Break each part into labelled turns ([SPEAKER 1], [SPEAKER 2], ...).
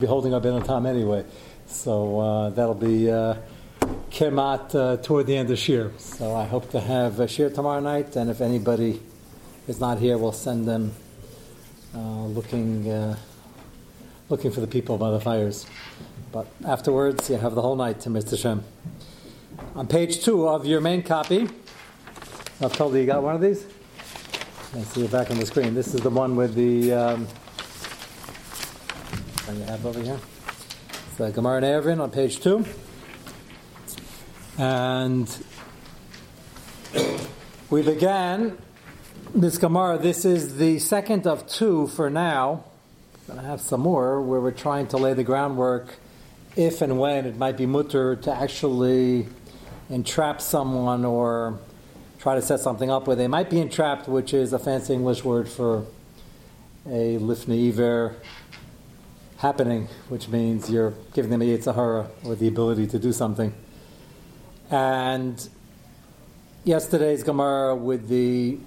[SPEAKER 1] be holding our Ben Tam anyway. So uh, that'll be uh, Kemat uh, toward the end of Shir. So I hope to have a Shir tomorrow night, and if anybody is not here, we'll send them uh, looking uh, looking for the people by the fires. But afterwards, you have the whole night to Mr. Shem. On page two of your main copy, I've told you you got one of these. I see it back on the screen. This is the one with the. Um, you have over here. The Gemara Eruvin on page two. And we began this Gemara. This is the second of two for now. To have some more where we're trying to lay the groundwork if and when it might be mutter to actually entrap someone or try to set something up where they might be entrapped, which is a fancy English word for a lifnei iver happening, which means you're giving them a Yitzhahara or the ability to do something. And yesterday's Gemara with the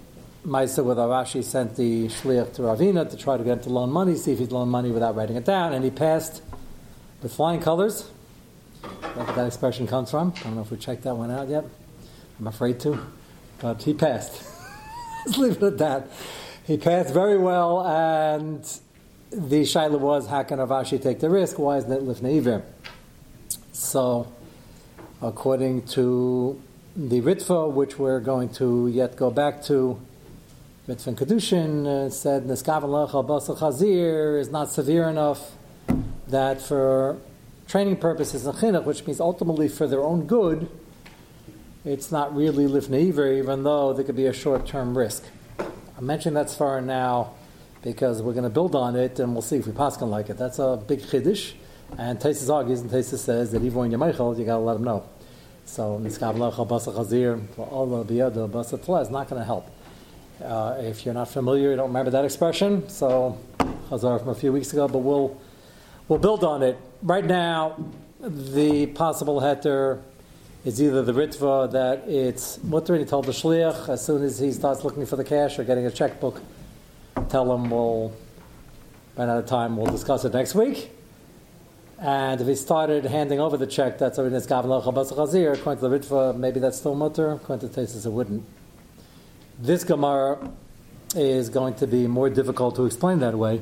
[SPEAKER 1] Maisa with Rav Ashi sent the Shliach to Ravina to try to get him to loan money, see if he'd loan money without writing it down, and he passed with flying colors. Where that expression comes from. I don't know if we checked that one out yet. I'm afraid to. But he passed. Let's leave it at that. He passed very well, and the shaila was, how can Rav Ashi take the risk? Why isn't it lifnei? So, according to the Ritva, which we're going to yet go back to, Ritva and Kedushin uh, said Neskavan Basal Chazir is not severe enough that for training purposes in chinuch, which means ultimately for their own good, it's not really lifnei even though there could be a short-term risk. I mentioned that far now because we're going to build on it and we'll see if we pass can like it. That's a big chiddush. And Taisus argues and Taisus says that even when you're Michael, you got to let him know. So Niskav Lecha Basa Chazir, Allah Biyada Basa is not going to help. Uh, if you're not familiar, you don't remember that expression, so Chazar from a few weeks ago, but we'll, we'll build on it. Right now, the possible heter is either the ritva that it's mutter, he told the shliach as soon as he starts looking for the cash or getting a checkbook, tell him we'll run out of time, we'll discuss it next week. And if he started handing over the check, that's already his gavan chazir. According to the ritva, maybe that's still mutter. According to Tesis, it wouldn't. This Gemara is going to be more difficult to explain that way.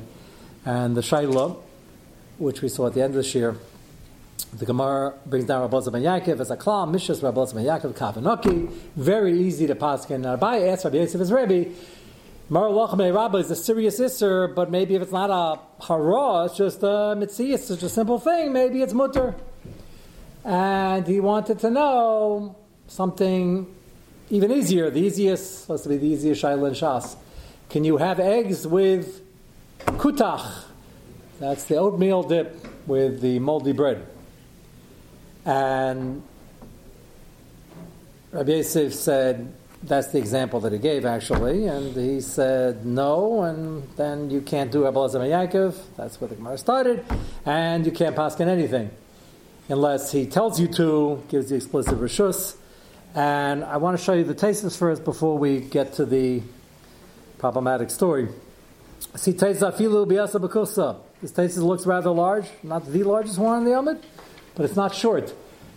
[SPEAKER 1] And the Shaila, which we saw at the end of this year, the Gemara brings down Rabbi ben Yaakov as a klam, Mishas Rabbi ben Yaakov Kavanaki. Very easy to pass. And Rabbi asked Rabbi Yosef his Rebbe, Maralach Rabba is a serious isser, but maybe if it's not a hara, it's just a mitzvah, it's such a simple thing, maybe it's mutter. And he wanted to know something even easier, the easiest, supposed to be the easiest shaila and shas. Can you have eggs with kutach? That's the oatmeal dip with the moldy bread. And Rabbi Yosef said, that's the example that he gave, actually. And he said no, and then you can't do Rabbi Elazar Yaakov. That's where the Gemara started. And you can't pass on anything unless he tells you to, gives the explicit rishus. And I want to show you the tastes first before we get to the problematic story. See, Filu Biasa Bakusa. This taste looks rather large, not the largest one on the Amid, but it's not short.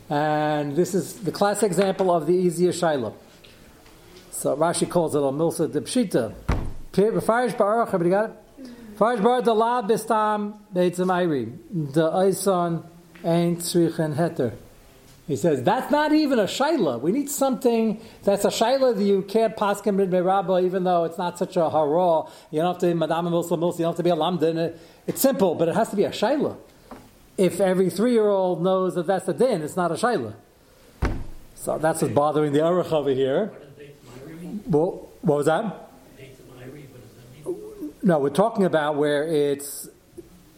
[SPEAKER 1] And this is the classic example of the easier Shiloh. So Rashi calls it a milsa de pshita. Farish barach, everybody got it? Mm-hmm. Farish bar de la bistam beitzim ayri. The oison ain't tzrichen heter. He says that's not even a shaila. We need something that's a shaila that you can't paskin mid merabba, even though it's not such a hara. You don't have to be madam milsa milsa. You don't have to be a lamda. It's simple, but it has to be a shaila. If every three-year-old knows that that's a din, it's not a shaila. So that's what's bothering the aruch over here. Well, what was that? No, we're talking about where it's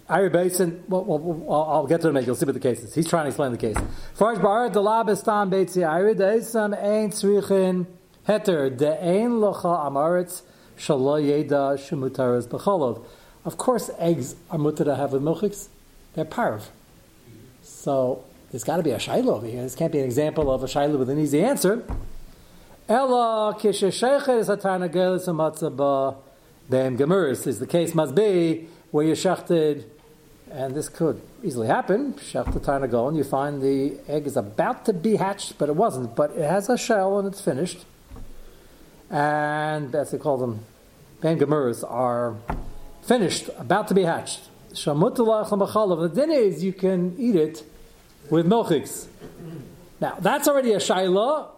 [SPEAKER 1] Iri Basin. Well, well, I'll get to it. You'll see what the case is. He's trying to explain the case. First, bar the labistan beitzi Iri deisam ein tzrichin heter de ein locha amaretz shalo yeda shemutaras b'cholov. Of course, eggs are mutter to have with milchiks. They're parv. So there's got to be a shiloh over here. This can't be an example of a shiloh with an easy answer. Ella kisheshechet is hatanagelis amatzah ba beim gemuris. Is the case must be where you shechted and this could easily happen. Shech the time go, and you find the egg is about to be hatched, but it wasn't. But it has a shell and it's finished. And as they call them, ben gemurs are finished, about to be hatched. The din is you can eat it with milchiks. Now that's already a shaila,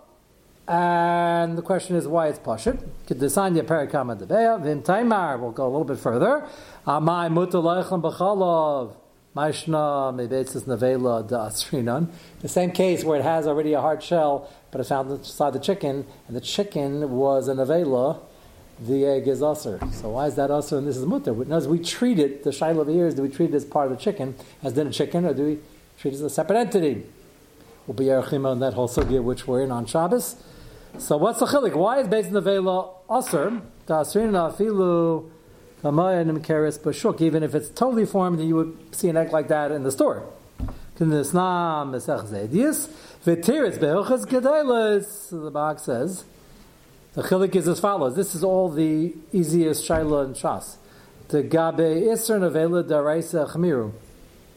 [SPEAKER 1] and the question is why it's taimar. We'll go a little bit further. The same case where it has already a hard shell, but it's found inside the chicken, and the chicken was a nevela the egg is usher. So why is that usher and this is mutter? As we treat it, the shiloh over here is do we treat it as part of the chicken, as then a chicken, or do we treat it as a separate entity? We'll be on that whole sugya which we're in on Shabbos. So what's the chilik? Why is based on the vela usher? Ta'asrina afilu kamayanim keres bashuk. Even if it's totally formed, you would see an egg like that in the store. The box says the chilik is as follows. This is all the easiest shaila and shas. The gabe isr nevela daraisa chmiru.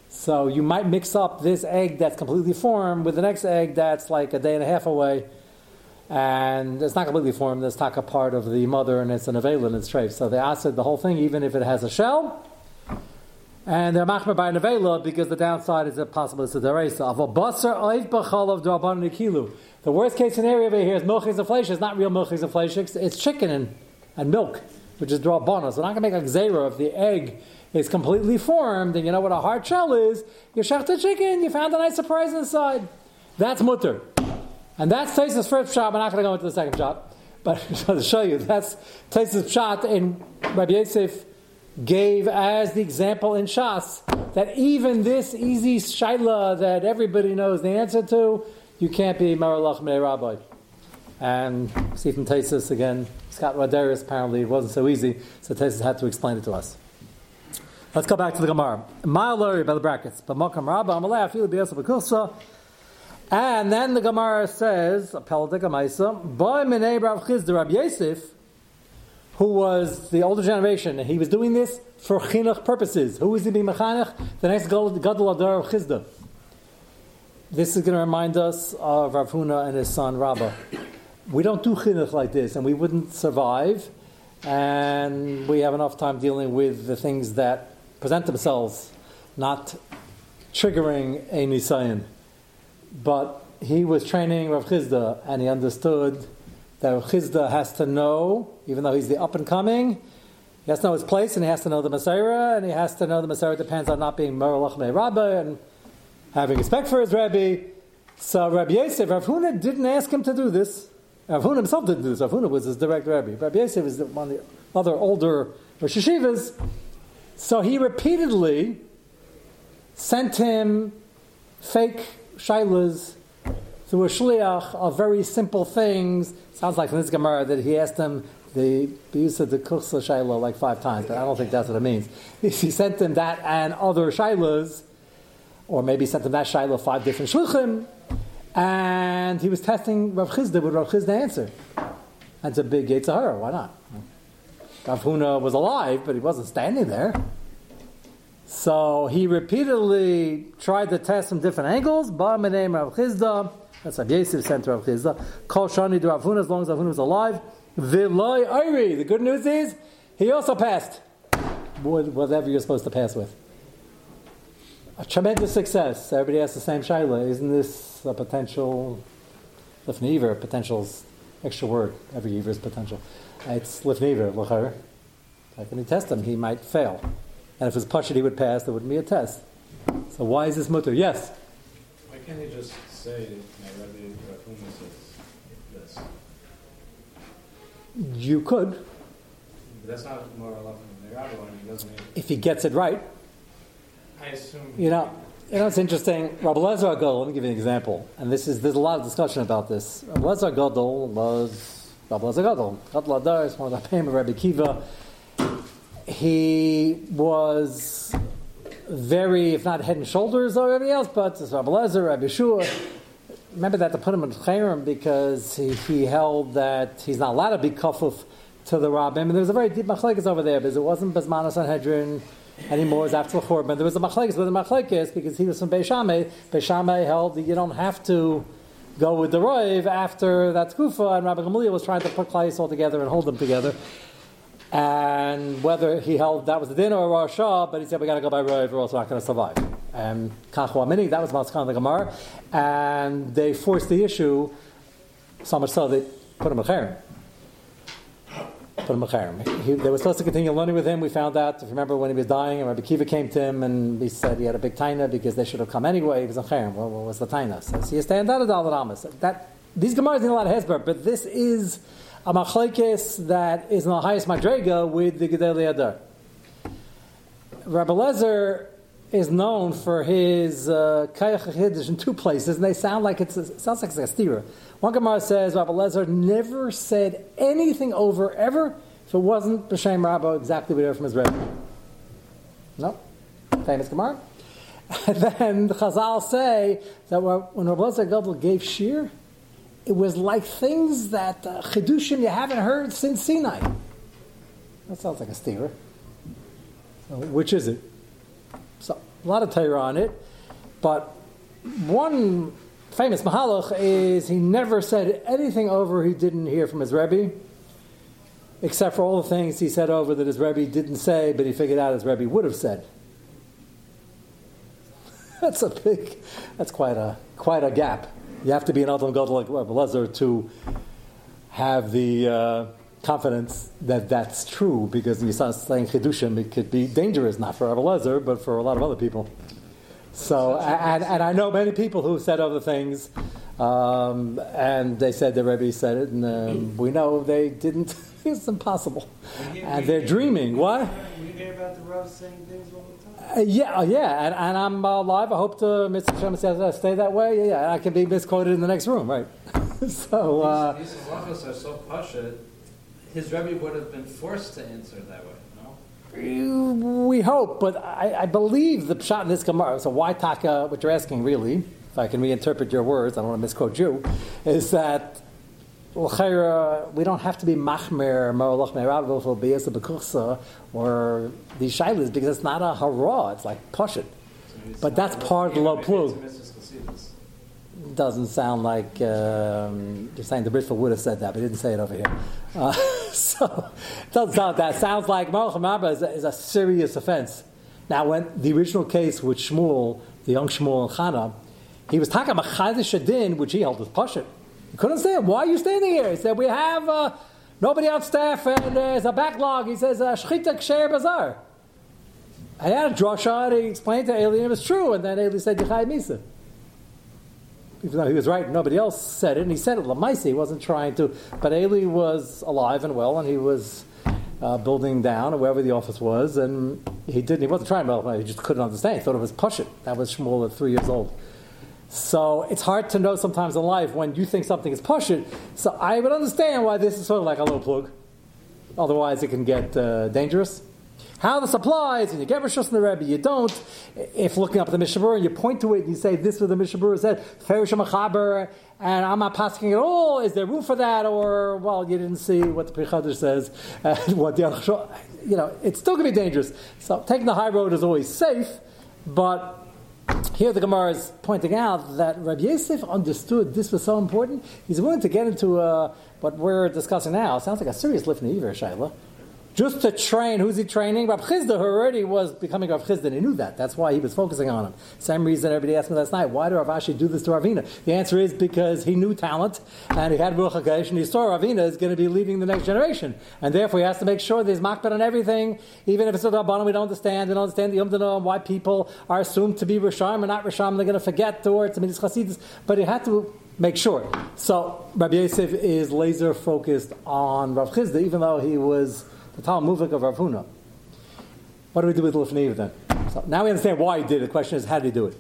[SPEAKER 1] So you might mix up this egg that's completely formed with the next egg that's like a day and a half away, and it's not completely formed. It's taka part of the mother, and it's an avela and it's trafe. So they acid the whole thing, even if it has a shell. And they're machmer by nevela because the downside is that possible it's a deraisa. Of a basar oiv b'chal of kilu. The worst case scenario over here is milchiks and flesh. It's not real milchiks and flesh. It's chicken and, and milk, which is draw bonus. We're not going to make a gzera if the egg is completely formed and you know what a hard shell is. You shech the chicken, you found a nice surprise inside. That's mutter. And that's Taisa's first shot. We're not going to go into the second shot. But just to show you, that's Taisa's shot in Rabbi Yosef gave as the example in Shas that even this easy shaila that everybody knows the answer to you can't be Maralach Mei Rabbi. And Stephen Tesis again, Scott Roderis, apparently it wasn't so easy, so Tesis had to explain it to us. Let's go back to the Gemara. Ma'alori by the brackets. B'makam Rabba Amalei Afilu B'kulsa. And then the Gemara says, Rav Yosef, who was the older generation, he was doing this for chinuch purposes. Who is he being mechanech? The next Gadol Adar of Chizda. This is going to remind us of Rav Huna and his son Rabba. We don't do chinuch like this, and we wouldn't survive. And we have enough time dealing with the things that present themselves, not triggering a nisayan. But he was training Rav Chisda, and he understood that Rav Chisda has to know, even though he's the up and coming, he has to know his place, and he has to know the Messiah, and he has to know the Messiah depends on not being Merlach Rabba, and having respect for his Rebbe. So Rabbi Yosef, Rav Huna didn't ask him to do this. Rav Huna himself didn't do this. Rav Huna was his direct Rebbe. Rabbi Yosef is one of the other older Rosh. So he repeatedly sent him fake shilas through a shliach of very simple things. Sounds like in this Gemara that he asked him the use of the kuchsa shilah like five times, but I don't think that's what it means. He sent him that and other shilas or maybe sent him that Shiloh five different shluchim, and he was testing Rav Chisda. Would Rav Chisda answer? That's a big Yitzhara. Why not? Rav Huna was alive, but he wasn't standing there. So he repeatedly tried to test from different angles. Ba name Rav Chisda. That's Rav Yosef sent Rav Chisda. Call Shani to Rav Huna as long as Rav Huna was alive. Vilay Iri. The good news is he also passed whatever you're supposed to pass with a tremendous success. Everybody has the same shaila. Isn't this a potential lifneiver? Potential's extra word. Every ever is potential. It's lifneiver, l'char. How can test him? He might fail. And if it's pashit, he would pass. There wouldn't be a test. So why is this mutter? Yes.
[SPEAKER 2] Why can't he just say my Rebbe says this?
[SPEAKER 1] You could.
[SPEAKER 2] But that's not more or than the Rabbi one. He doesn't.
[SPEAKER 1] If he gets it right.
[SPEAKER 2] I assume.
[SPEAKER 1] You know, you know, it's interesting. Rabbi Lezer Gadol, let me give you an example. And this is, there's a lot of discussion about this. Rabbi Lezer Gadol was, Rabbi Lezer Gadol, Gadol Adar is one of the of Rabbi Akiva. He was very, if not head and shoulders of everybody else, but Rabbi Lezer, Rabbi Shua. Remember that to put him in Chayrim because he, he held that he's not allowed to be kafuf to the rabbim. And there was a very deep machlekes over there because it wasn't Basmanas Sanhedrin anymore is after the Churban. There was a machlekes with the machlekes because he was from Beis Shammai. Beishamay held that you don't have to go with the Roiv after that Kufa, and Rabbi Gamaliel was trying to put Klai all together and hold them together. And whether he held that was the din or Rosh Hashanah, but he said we got to go by Roiv, we're also not going to survive. And Kachu Amini, that was Maskan the Gemara, and they forced the issue so much so they put him in Cherem put him a He, they were supposed to continue learning with him. We found out, if you remember, when he was dying, and Rabbi Akiva came to him and he said he had a big taina because they should have come anyway. He was a cherem. Well, what was the taina? So, so you stand out of Dalad That These Gemaras need a lot of hesber, but this is a machlekes that is in the highest madrega with the Gedali Adar. Rabbi Lezer is known for his uh, kayach in two places, and they sound like it's a, sounds like it's a stira. One Gemara says Rabbi Lezer never said anything over ever if it wasn't b'shem Rabbi exactly what he heard from his Rebbe. No, famous Gemara. And then the Chazal say that when Rabbi Lezer gave shir, it was like things that uh, you haven't heard since Sinai. That sounds like a steer. So which is it? So a lot of Torah on it, but one famous Mahalach is he never said anything over he didn't hear from his Rebbe, except for all the things he said over that his Rebbe didn't say, but he figured out his Rebbe would have said. that's a big, that's quite a quite a gap. You have to be an Adam Gadol like Rabbi Lezer to have the uh, confidence that that's true, because when you start saying chidushim, it could be dangerous, not for Rabbi Lezer, but for a lot of other people. So, and, and I know many people who said other things, um, and they said the Rebbe said it, and um, we know they didn't. it's impossible, and they're dreaming. What?
[SPEAKER 2] We hear about the Rav saying things all the
[SPEAKER 1] time. Uh, yeah, uh, yeah, and, and I'm uh, live. I hope to Mr. Shem says uh, stay that way. Yeah, yeah, I can be misquoted in the next room, right? so
[SPEAKER 2] uh, these, these are so pasha. His Rebbe would have been forced to answer that way. No?
[SPEAKER 1] We hope, but I, I believe the pshat in this Gemara. So why taka? What you're asking, really, if I can reinterpret your words, I don't want to misquote you, is that we don't have to be machmer marolach me'rav for biyas bekuchsa or these shilas because it's not a hara. It's like push it, but that's part of the low plug doesn't sound like um, you're saying the Britful would have said that, but he didn't say it over here. Uh, so it doesn't sound that. Sounds like Malach is, is, a serious offense. Now, when the original case with Shmuel, the young Shmuel and Chana, he was talking about Chaydish Adin, which he held with Pashit. He couldn't understand. Why are you standing here? He said, We have uh, nobody on staff and there's a backlog. He says, uh, Shchita Ksher Bazar. I had a drasha and he explained to Eli it was true, and then Eli said, Yechai Misa even though he was right, nobody else said it, and he said it Lamaisi, he wasn't trying to. But Eli was alive and well, and he was uh, building down, or wherever the office was, and he didn't. He wasn't trying to. He just couldn't understand. He thought it was Pushit. That was Shmuel at three years old. So it's hard to know sometimes in life when you think something is Pushit. So I would understand why this is sort of like a low plug. Otherwise, it can get uh, dangerous. How this applies, and you get Rishus in the Rebbe, you don't. If looking up at the Mishabur and you point to it and you say, this is what the Mishabur said, Machaber, and I'm not passing at all, is there room for that? Or, well, you didn't see what the Prichadir says, and what the you know, it's still going to be dangerous. So taking the high road is always safe, but here the Gemara is pointing out that Rabbi Yosef understood this was so important. He's willing to get into what we're discussing now. It sounds like a serious lifnei iver, Shaila just to train. Who's he training? Rav Chisda, who already was becoming Rav Chisda, and he knew that. That's why he was focusing on him. Same reason everybody asked me last night, why did Rav Ashi do this to Ravina? The answer is because he knew talent, and he had Ruach HaKodesh, and he saw Ravina is going to be leading the next generation. And therefore he has to make sure there's makbet on everything, even if it's a Rabbanim we don't understand, we don't understand the Umdana, why people are assumed to be Risham or not Risham, they're going to forget, or it's Midas Chasidus, but he had to make sure. So Rabbi Yosef is laser focused on Rav Chisda, even though he was the Talmud of Rav Huna. What do we do with Lifneiv then? So now we understand why he did it. The question is, how did he do it?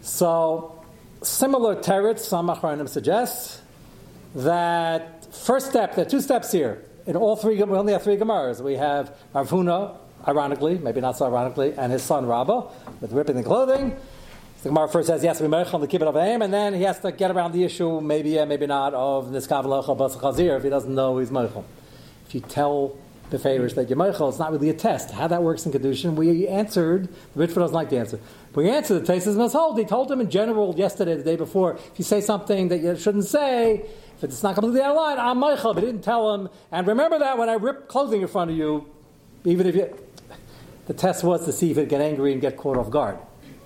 [SPEAKER 1] So, similar teretz, some Achronim suggests that first step, there are two steps here. In all three, we only have three Gemaras. We have Rav Huna, ironically, maybe not so ironically, and his son Rabbah, with ripping the clothing. The Gemara first says he has to be on the kibbut of aim, and then he has to get around the issue, maybe yeah, maybe not, of Niskav Locha Bas Chazir if he doesn't know he's Meichel. If you tell the favors that you're Michael. It's not really a test. How that works in Kedushin, we answered, the Ritva doesn't like the answer. We answered the Taisus Mashold. He told him in general yesterday, the day before, if you say something that you shouldn't say, if it's not completely out of line, I'm Michael, but didn't tell him. And remember that when I rip clothing in front of you, even if you. The test was to see if he'd get angry and get caught off guard.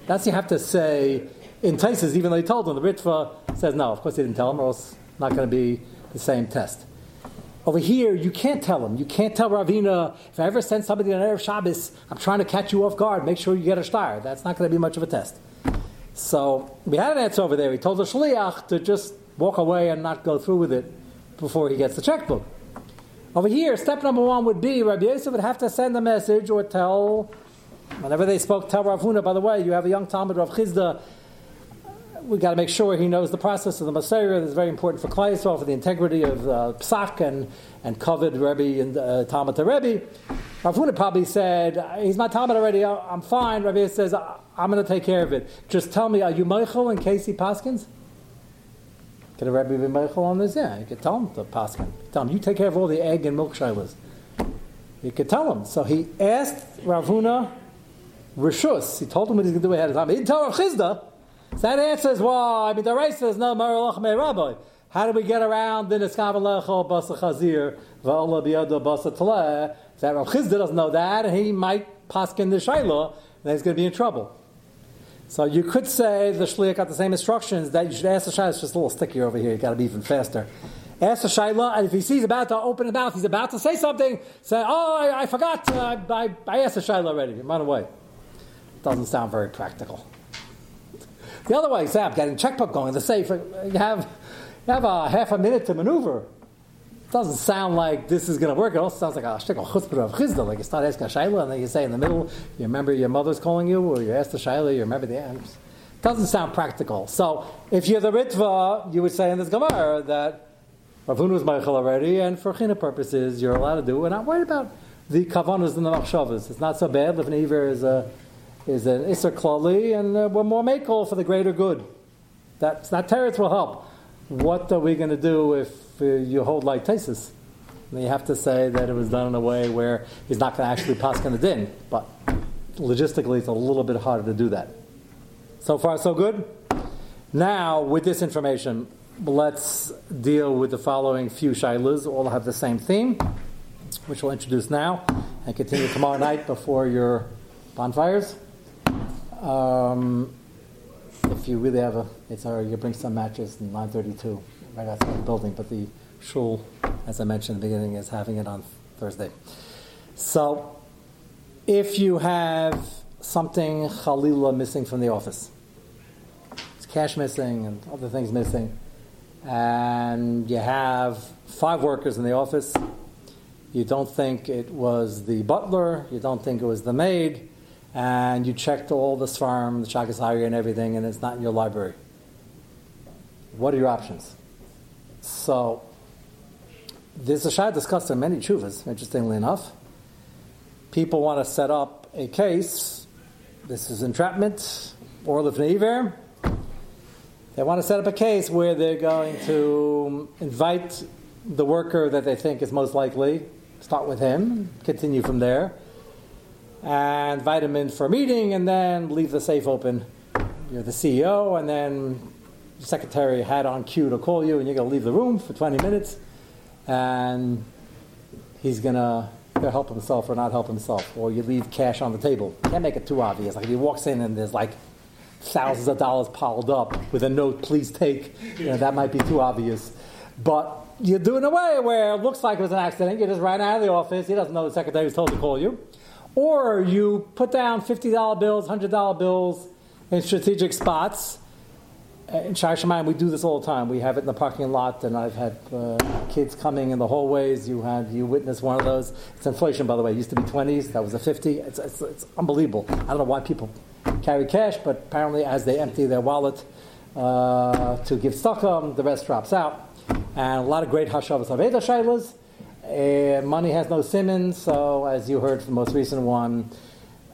[SPEAKER 1] That's you have to say in Taisus, even though he told him. The Ritva says no, of course he didn't tell him, or else not going to be the same test. Over here, you can't tell him. You can't tell Ravina, if I ever send somebody on Erev Shabbos, I'm trying to catch you off guard, make sure you get a star. That's not going to be much of a test. So we had an answer over there. He told the Shliach to just walk away and not go through with it before he gets the checkbook. Over here, step number one would be Rabbi Yosef would have to send a message or tell, whenever they spoke, tell Rav Huna, by the way, you have a young Talmud, Rav Chisda, we got to make sure he knows the process of the Messiah. It's very important for Klai for the integrity of uh, Psak and, and covered Rebbe and uh, Talmud Rebbe. Rav Huna probably said, he's my Talmud already, I'm fine. Rebbe says, I'm going to take care of it. Just tell me, are you Michael and Casey Paskins? Could a Rebbe be Michael on this? Yeah, you could tell him to Paskin. Tell him, you take care of all the egg and milk shilas. You could tell him. So he asked Rav Huna Rishus. He told him what he's going to do ahead of time. He didn't tell Rav Chisda. So that answers why I the Rai says, no, Maralach Me Rabbi. How do we get around the Niskav Basa Chazir, Va'ala Biyada Basa Taleh? That Rav Chisda doesn't know that, and he might paskin the Shaila, and he's going to be in trouble. So you could say the Shliach got the same instructions that you should ask the Shaila. It's just a little stickier over here. You got to be even faster. Ask the Shaila, and if he sees about to open his mouth, he's about to say something, say, oh, I, I forgot, uh, I, I asked the Shaila already. Run away. Doesn't sound very practical. The other way, Sam, getting checkbook going, the safe, you have, you have a half a minute to maneuver. It doesn't sound like this is going to work. It also sounds like a shtickle chutzpah of chizda, like you start asking a shayla and then you say in the middle, you remember your mother's calling you, or you ask the shayla, you remember the answer. It doesn't sound practical. So if you're the ritva, you would say in this gemara that Ravun was Michael already, and for china purposes, you're allowed to do. We're not worried about the kavanas and the machshavas. It's not so bad. If an is a is an Isser Klali, and uh, we're more makel for the greater good. That's not teretz will help. What are we going to do if uh, you hold like Tesis? you have to say that it was done in a way where he's not going to actually pass on the din. But logistically, it's a little bit harder to do that. So far, so good. Now, with this information, let's deal with the following few shilas. All have the same theme, which we'll introduce now and continue tomorrow night before your bonfires. Um, if you really have a, it's hard, you bring some matches in 932 right outside the building, but the shul, as I mentioned in the beginning, is having it on Thursday. So, if you have something Khalila missing from the office, it's cash missing and other things missing, and you have five workers in the office, you don't think it was the butler, you don't think it was the maid, and you checked all the Svarm, the Shakasari, and everything, and it's not in your library. What are your options? So, there's a Shai discussed in many chuvas, interestingly enough. People want to set up a case. This is entrapment or lifneiver. They want to set up a case where they're going to invite the worker that they think is most likely, start with him, continue from there and invite him in for a meeting, and then leave the safe open. You're the CEO, and then the secretary had on cue to call you, and you're going to leave the room for 20 minutes, and he's going to help himself or not help himself, or you leave cash on the table. Can't make it too obvious. Like if he walks in and there's like thousands of dollars piled up with a note, please take, you know, that might be too obvious. But you do it in a way where it looks like it was an accident. You just ran out of the office. He doesn't know the secretary was told to call you. Or you put down $50 bills, $100 bills in strategic spots. In Shai Shemayim, we do this all the time. We have it in the parking lot, and I've had uh, kids coming in the hallways. You had you witnessed one of those. It's inflation, by the way. It used to be 20s. That was a 50. It's, it's, it's unbelievable. I don't know why people carry cash, but apparently, as they empty their wallet uh, to give stock, the rest drops out. And a lot of great Hashavas Aveda Shailas. Money has no Simmons, so as you heard from the most recent one,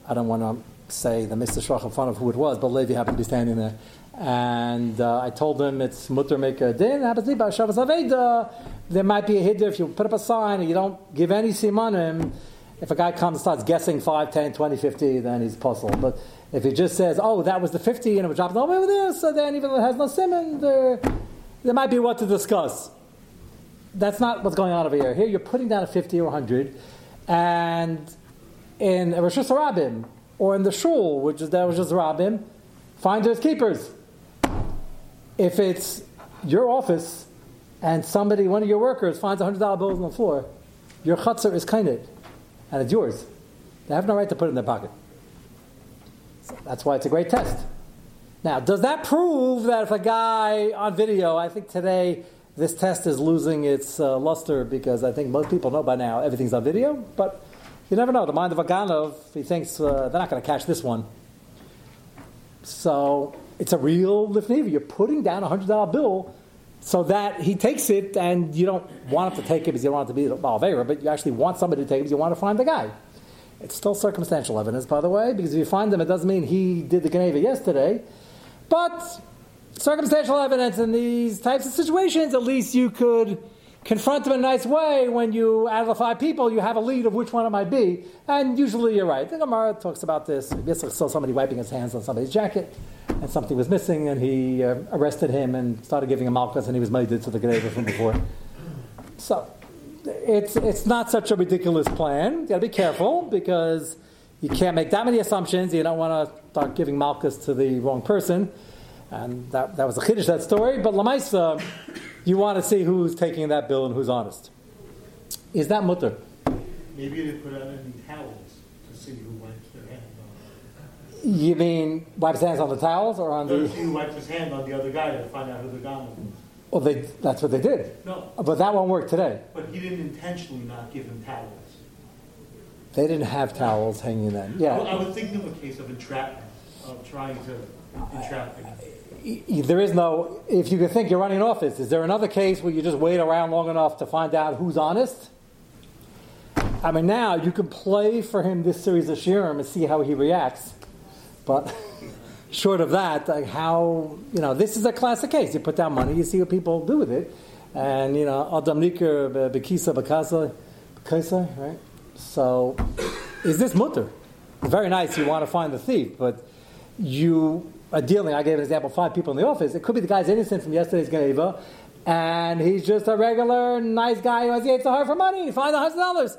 [SPEAKER 1] I don't want to say the Mr. Shrach in front of who it was, but Levi happened to be standing there. And uh, I told him it's mutter make a din, happens to be Shabbos Aveda. There might be a hiddur if you put up a sign and you don't give any simanim. If a guy comes and starts guessing 5, 10, 20, 50, then he's puzzled. But if he just says, oh, that was the 50 and it was dropped over there, so then even though it has no simon, there, there might be what to discuss. That's not what's going on over here. Here you're putting down a 50 or 100, and in Rosh Hashanah or in the shul, which is that was just Rabbim, finders keepers. If it's your office and somebody, one of your workers, finds a $100 bills on the floor, your chutzner is kained, and it's yours. They have no right to put it in their pocket. So that's why it's a great test. Now, does that prove that if a guy on video, I think today this test is losing its uh, luster because I think most people know by now everything's on video, but you never know. The mind of a Ganov, he thinks uh, they're not going to catch this one. So it's a real lifneva. You're putting down a hundred dollar bill so that he takes it, and you don't want him to take it because you don't want it to be a Balvera, but you actually want somebody to take it because you want to find the guy. It's still circumstantial evidence, by the way, because if you find them, it doesn't mean he did the Geneva yesterday. But circumstantial evidence in these types of situations, at least you could confront them in a nice way when you, out of the five people, you have a lead of which one it might be. And usually you're right. The Gemara talks about this. I saw somebody wiping his hands on somebody's jacket, and something was missing, and he uh, arrested him and started giving him malchus, and he was made to the Geneva from before. So it's, it's not such a ridiculous plan. you got to be careful because you can't make that many assumptions. You don't want to start giving malchus to the wrong person. And that, that was a chiddush, that story. But Lamaisa, you want to see who's taking that bill and who's honest. Is that mutter?
[SPEAKER 3] Maybe they put out any towels to see who wipes their hand
[SPEAKER 1] on. You mean wipes hands on the towels or on
[SPEAKER 3] no,
[SPEAKER 1] the?
[SPEAKER 3] Who wipes his hand on the other guy to find out who the guy was.
[SPEAKER 1] Well, they, that's what they did.
[SPEAKER 3] No.
[SPEAKER 1] But that won't work today.
[SPEAKER 3] But he didn't intentionally not give him towels.
[SPEAKER 1] They didn't have towels hanging then. Yeah.
[SPEAKER 3] I, I would think of a case of entrapment, of trying to entrap him
[SPEAKER 1] there is no, if you can think you're running an office, is there another case where you just wait around long enough to find out who's honest? I mean, now you can play for him this series of Shirim and see how he reacts. But short of that, like how, you know, this is a classic case. You put down money, you see what people do with it. And, you know, Adam Niker, Bekisa, Bekasa, Bekasa, right? So, is this mutter? Very nice, you want to find the thief, but you are dealing, I gave an example, five people in the office. It could be the guy's innocent from yesterday's Geneva, and he's just a regular nice guy who has the hard for money. A hundred dollars.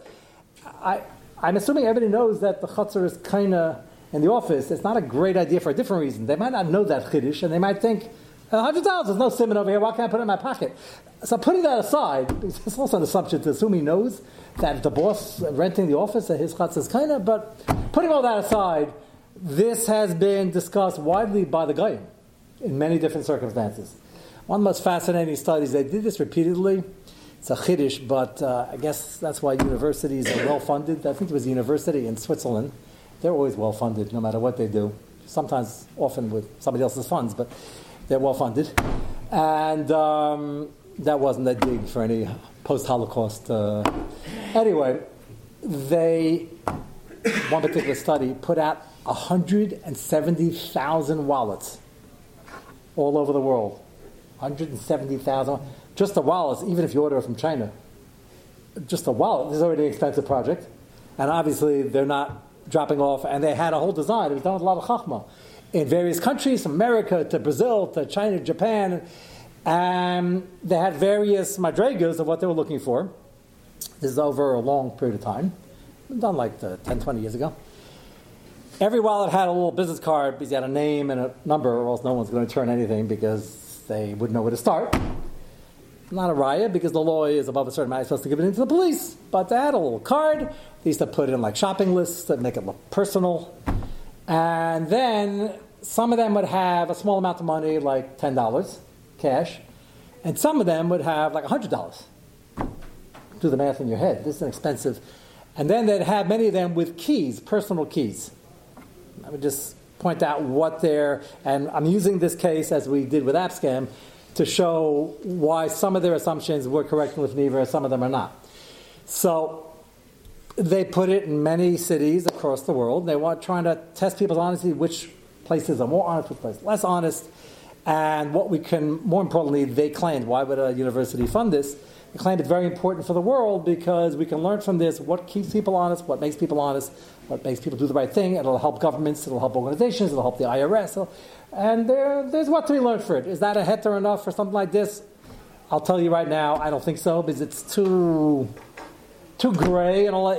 [SPEAKER 1] I, I'm assuming everybody knows that the chutzner is kind of in the office. It's not a great idea for a different reason. They might not know that chiddush, and they might think, hundred dollars, there's no simon over here. Why can't I put it in my pocket? So putting that aside, it's also an assumption to assume he knows that the boss renting the office that his chutzner is kind of. But putting all that aside this has been discussed widely by the Goyim in many different circumstances. One of the most fascinating studies, they did this repeatedly. It's a chiddush, but uh, I guess that's why universities are well funded. I think it was a university in Switzerland. They're always well funded, no matter what they do. Sometimes, often with somebody else's funds, but they're well funded. And um, that wasn't that big for any post Holocaust. Uh, anyway, they, one particular study, put out 170,000 wallets all over the world. 170,000. Just the wallets, even if you order from China. Just a wallet is already an expensive project. And obviously, they're not dropping off. And they had a whole design. It was done with a lot of chachma. In various countries, from America to Brazil to China, Japan. And they had various madrigas of what they were looking for. This is over a long period of time. Done like uh, 10, 20 years ago. Every wallet had a little business card because you had a name and a number, or else no one's going to turn anything because they wouldn't know where to start. Not a riot because the law is above a certain amount, you're supposed to give it into the police. But they had a little card. They used to put it in like shopping lists that make it look personal. And then some of them would have a small amount of money, like $10 cash, and some of them would have like $100. Do the math in your head. This is an expensive. And then they'd have many of them with keys, personal keys. I would just point out what they're, and I'm using this case as we did with Abscam to show why some of their assumptions were correct with Never, some of them are not. So, They put it in many cities across the world. They were trying to test people's honesty, which places are more honest, which places less honest, and what we can. More importantly, they claimed, why would a university fund this? They claim it's very important for the world because we can learn from this what keeps people honest, what makes people honest, what makes people do the right thing. It'll help governments, it'll help organizations, it'll help the IRS, and there, there's what to be learned for it. Is that a heter enough for something like this? I'll tell you right now, I don't think so because it's too too gray and all.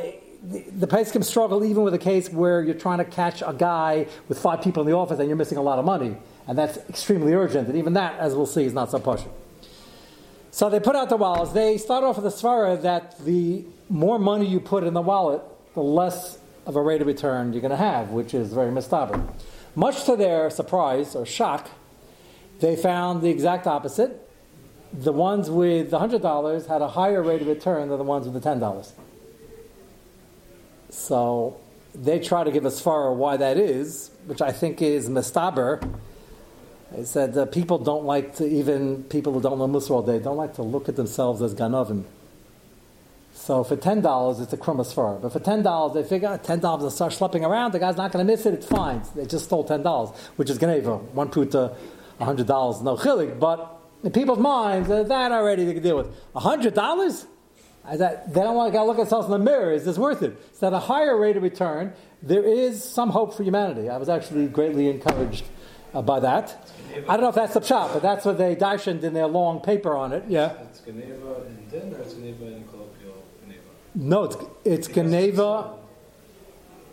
[SPEAKER 1] The, the can struggle even with a case where you're trying to catch a guy with five people in the office and you're missing a lot of money, and that's extremely urgent. And even that, as we'll see, is not so pushing. So they put out the wallets. They start off with the svara that the more money you put in the wallet, the less of a rate of return you're going to have, which is very mistaber. Much to their surprise or shock, they found the exact opposite the ones with the hundred dollars had a higher rate of return than the ones with the ten dollars. So they try to give us far why that is, which I think is mistaber. They said that people don't like to even people who don't know Musar they don't like to look at themselves as ganovim. So for ten dollars, it's a krumas far. But for ten dollars, they figure ten dollars and start schlepping around. The guy's not going to miss it. It's fine. They just stole ten dollars, which is ganeva. One puta, hundred dollars, no chilik. But in people's minds, uh, that already they can deal with. hundred dollars? They don't want to look at themselves in the mirror. Is this worth it? So at a higher rate of return, there is some hope for humanity. I was actually greatly encouraged uh, by that. I don't know if that's the shop, but that's what they darshaned in their long paper on it. Yeah.
[SPEAKER 2] It's Geneva in din or it's Geneva in colloquial Geneva?
[SPEAKER 1] No, it's it's Geneva.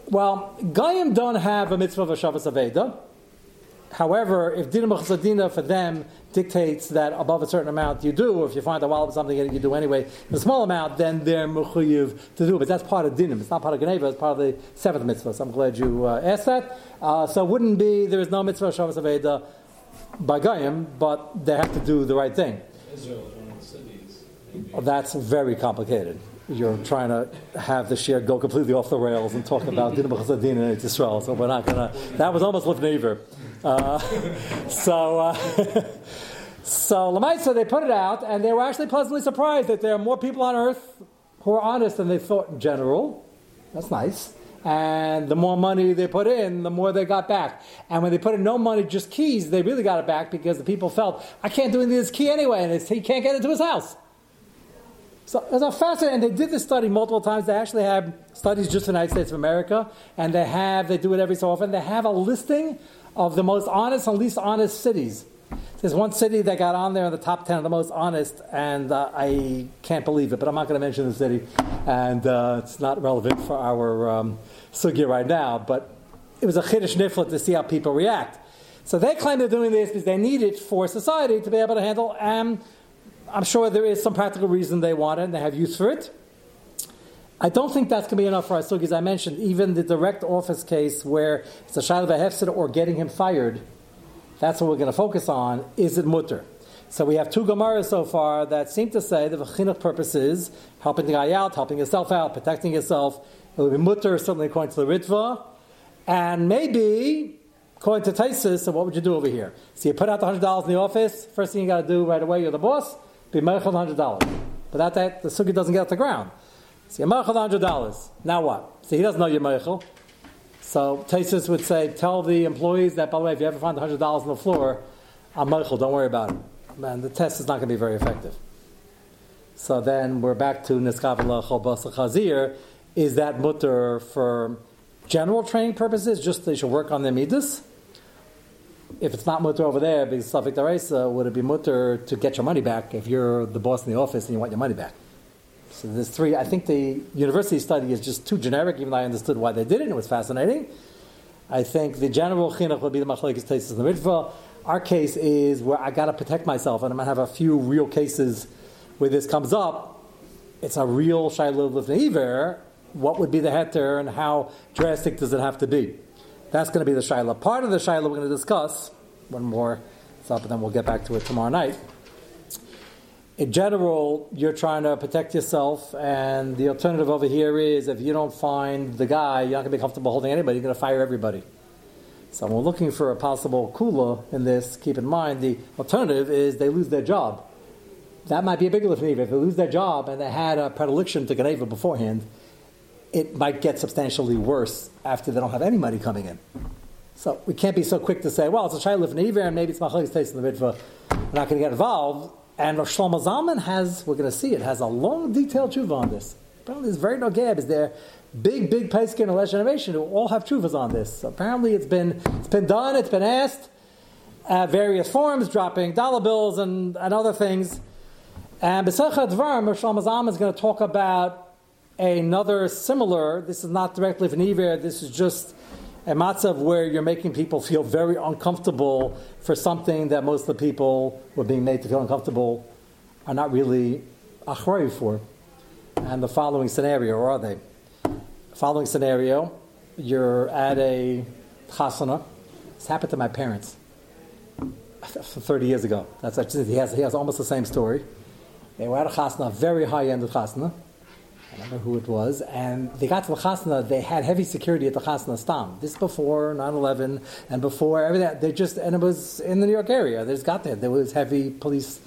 [SPEAKER 1] Well, Goyim don't have a mitzvah of a Shabbos Aveda. However, if Dina Mechazadina for them dictates that above a certain amount you do, or if you find a wallet of something you do anyway, a small amount, then they're Mechuyiv to do. But that's part of Dinim. It's not part of Geneva, it's part of the seventh mitzvah. So I'm glad you uh, asked that. Uh, so it wouldn't be, there is no mitzvah of Shabbos Aveda by Goyim, but they have to do the right thing.
[SPEAKER 2] Israel is one of the cities.
[SPEAKER 1] That's very complicated you're trying to have the share go completely off the rails and talk about Din B'Chazadin and Israel. So we're not going to. That was almost Lefnever. Uh, so. Uh, so Lamaitza, they put it out, and they were actually pleasantly surprised that there are more people on earth who are honest than they thought in general. That's nice. And the more money they put in, the more they got back. And when they put in no money, just keys, they really got it back because the people felt, I can't do anything with this key anyway, and he can't get into his house. So it's a fascinating, and they did this study multiple times. They actually have studies just in the United States of America, and they have, they do it every so often. They have a listing of the most honest and least honest cities. There's one city that got on there in the top 10 of the most honest, and uh, I can't believe it, but I'm not going to mention the city, and uh, it's not relevant for our um, sugya right now, but it was a chiddush nifla to see how people react. So they claim they're doing this because they need it for society to be able to handle and I'm sure there is some practical reason they want it and they have use for it. I don't think that's going to be enough for Asugi, as I mentioned. Even the direct office case where it's a Hefsid or getting him fired, that's what we're going to focus on. Is it mutter? So we have two Gemaras so far that seem to say the chinuch purpose is helping the guy out, helping yourself out, protecting yourself. It will be mutter, certainly according to the Ritva. And maybe according to Taisus, so what would you do over here? So you put out the $100 in the office, first thing you got to do right away, you're the boss, be hundred dollars. But that, the sugi doesn't get off the ground. So you're hundred dollars. Now what? So he doesn't know you're meichel. So Tesis would say, tell the employees that by the way, if you ever find hundred dollars on the floor, I'm meichel. Don't worry about it. Man, the test is not going to be very effective. So then we're back to niskavala cholbasa chazir. Is that mutter for general training purposes? Just they should work on their midas if it's not mutter over there, because Safik Daraisa, would it be mutter to get your money back if you're the boss in the office and you want your money back? So there's three. I think the university study is just too generic, even though I understood why they did it. It was fascinating. I think the general chinuch would be the machlekes tesis in the mitzvah. Our case is where I got to protect myself, and I'm going to have a few real cases where this comes up. It's a real shiloh lifneiver. What would be the heter, and how drastic does it have to be? That's going to be the Shaila. Part of the Shaila we're going to discuss, one more stop, and then we'll get back to it tomorrow night. In general, you're trying to protect yourself, and the alternative over here is if you don't find the guy, you're not going to be comfortable holding anybody, you're going to fire everybody. So we're looking for a possible kula in this. Keep in mind, the alternative is they lose their job. That might be a bigger lifneva. If they lose their job and they had a predilection to Geneva beforehand, it might get substantially worse after they don't have any money coming in. So we can't be so quick to say, well, it's a Shaila in Iver, and maybe it's Machlekes taste in the Mikvah. We're not going to get involved. And Rosh Shlomo Zalman has, we're going to see it, has a long, detailed tshuva on this. Apparently, there's very no gab. Is there big, big Paiskin and Lesh Innovation who all have tshuvas on this? So apparently, it's been it's been done. It's been asked at various forms, dropping dollar bills and, and other things. And B'Sechet Dvarim, Rosh Shlomo Zalman is going to talk about another similar. This is not directly from Iver. This is just a matzav where you're making people feel very uncomfortable for something that most of the people who are being made to feel uncomfortable are not really achrei for. And the following scenario, or are they? Following scenario, you're at a chasana. This happened to my parents 30 years ago. That's actually, he has, he has almost the same story. They were at a chasana, very high end of chasana. I don't know who it was, and they got to the chasna. They had heavy security at the chasna stam. This before 9/11 and before everything. They just and it was in the New York area. They just got there. There was heavy police.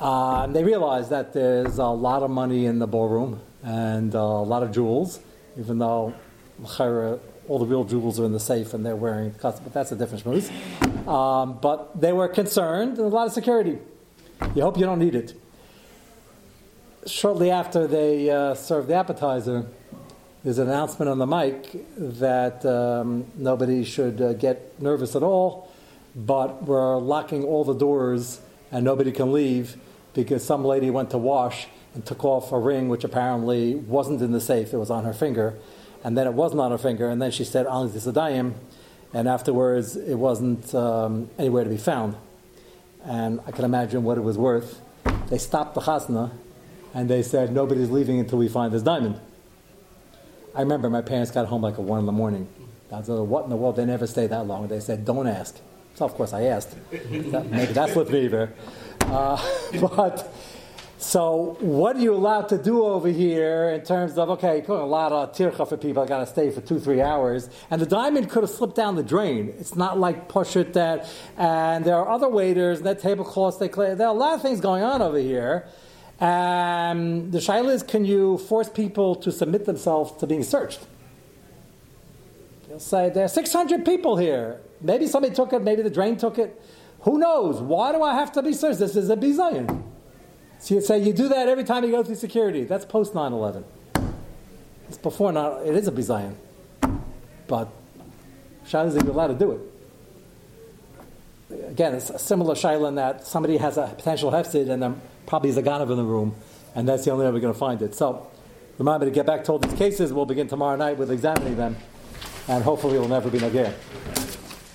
[SPEAKER 1] Uh, and they realized that there's a lot of money in the ballroom and uh, a lot of jewels, even though all the real jewels are in the safe and they're wearing but that's a different schmooze. Um, but they were concerned and a lot of security. You hope you don't need it shortly after they uh, serve the appetizer, there's an announcement on the mic that um, nobody should uh, get nervous at all, but we're locking all the doors and nobody can leave because some lady went to wash and took off a ring which apparently wasn't in the safe, it was on her finger, and then it wasn't on her finger, and then she said, Ali Disadayim, and afterwards it wasn't um, anywhere to be found. And I can imagine what it was worth. They stopped the chasna and they said, nobody's leaving until we find this diamond. I remember my parents got home like at 1 in the morning. I what in the world? They never stay that long. They said, don't ask. So, of course, I asked. Maybe that's what there. Uh, but, so what are you allowed to do over here in terms of, okay, a lot of tircha for people, I got to stay for two, three hours. And the diamond could have slipped down the drain. It's not like push it that, and there are other waiters, and that tablecloths, they clear. There are a lot of things going on over here. Um, the shaila is, can you force people to submit themselves to being searched? You'll say there are 600 people here. Maybe somebody took it. Maybe the drain took it. Who knows? Why do I have to be searched? This is a bizayon. So you say you do that every time you go through security. That's post 9/11. It's before not. It is a bizayon, but shaila is even allowed to do it again, it's a similar shaila in that somebody has a potential hefsid and probably is ganav in the room, and that's the only way we're going to find it. So, remind me to get back to all these cases. We'll begin tomorrow night with examining them, and hopefully, it will never be nagir.